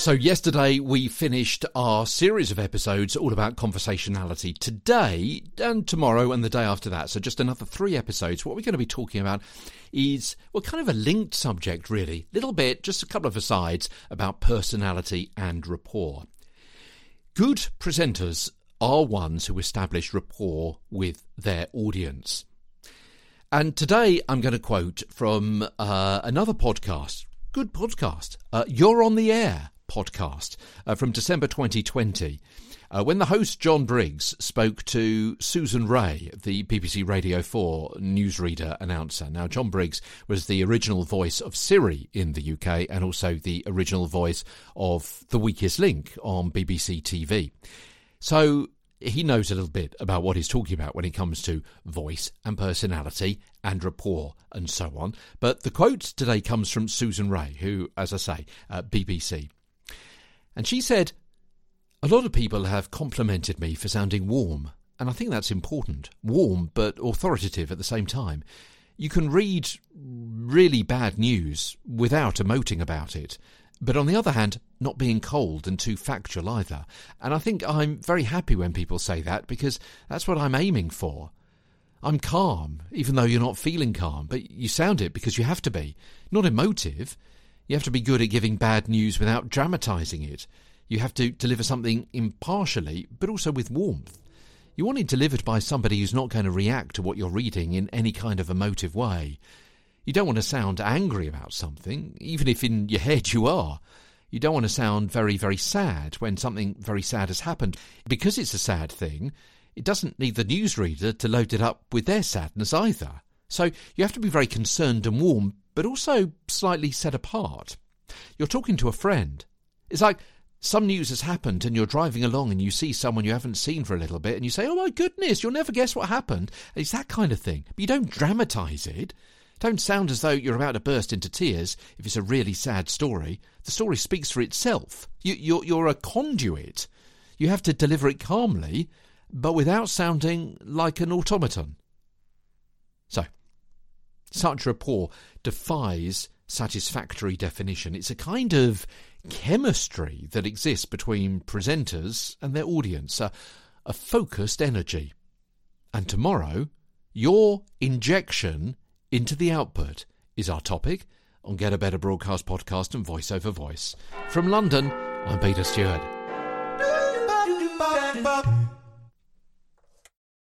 So, yesterday we finished our series of episodes all about conversationality. Today and tomorrow and the day after that, so just another three episodes, what we're going to be talking about is, well, kind of a linked subject, really. Little bit, just a couple of asides about personality and rapport. Good presenters are ones who establish rapport with their audience. And today I'm going to quote from uh, another podcast, good podcast, uh, You're on the Air podcast uh, from December 2020. Uh, when the host Jon Briggs spoke to Susan Rae, the BBC Radio 4 newsreader announcer. Now, Jon Briggs was the original voice of Siri in the UK and also the original voice of The Weakest Link on BBC TV. So he knows a little bit about what he's talking about when it comes to voice and personality and rapport and so on. But the quote today comes from Susan Rae, who, as I say, uh, BBC. And she said, A lot of people have complimented me for sounding warm, and I think that's important. Warm, but authoritative at the same time. You can read really bad news without emoting about it, but on the other hand, not being cold and too factual either. And I think I'm very happy when people say that because that's what I'm aiming for. I'm calm, even though you're not feeling calm, but you sound it because you have to be. Not emotive. You have to be good at giving bad news without dramatising it. You have to deliver something impartially, but also with warmth. You want it delivered by somebody who's not going to react to what you're reading in any kind of emotive way. You don't want to sound angry about something, even if in your head you are. You don't want to sound very, very sad when something very sad has happened. Because it's a sad thing, it doesn't need the newsreader to load it up with their sadness either. So you have to be very concerned and warm, but also slightly set apart. You're talking to a friend. It's like some news has happened and you're driving along and you see someone you haven't seen for a little bit and you say, Oh my goodness, you'll never guess what happened. It's that kind of thing. But you don't dramatise it. Don't sound as though you're about to burst into tears if it's a really sad story. The story speaks for itself. You, you're, you're a conduit. You have to deliver it calmly, but without sounding like an automaton. So, such rapport defies satisfactory definition. It's a kind of chemistry that exists between presenters and their audience, a, a focused energy. And tomorrow, your injection into the output is our topic on Get a Better Broadcast podcast and Voice Over Voice. From London, I'm Peter Stewart.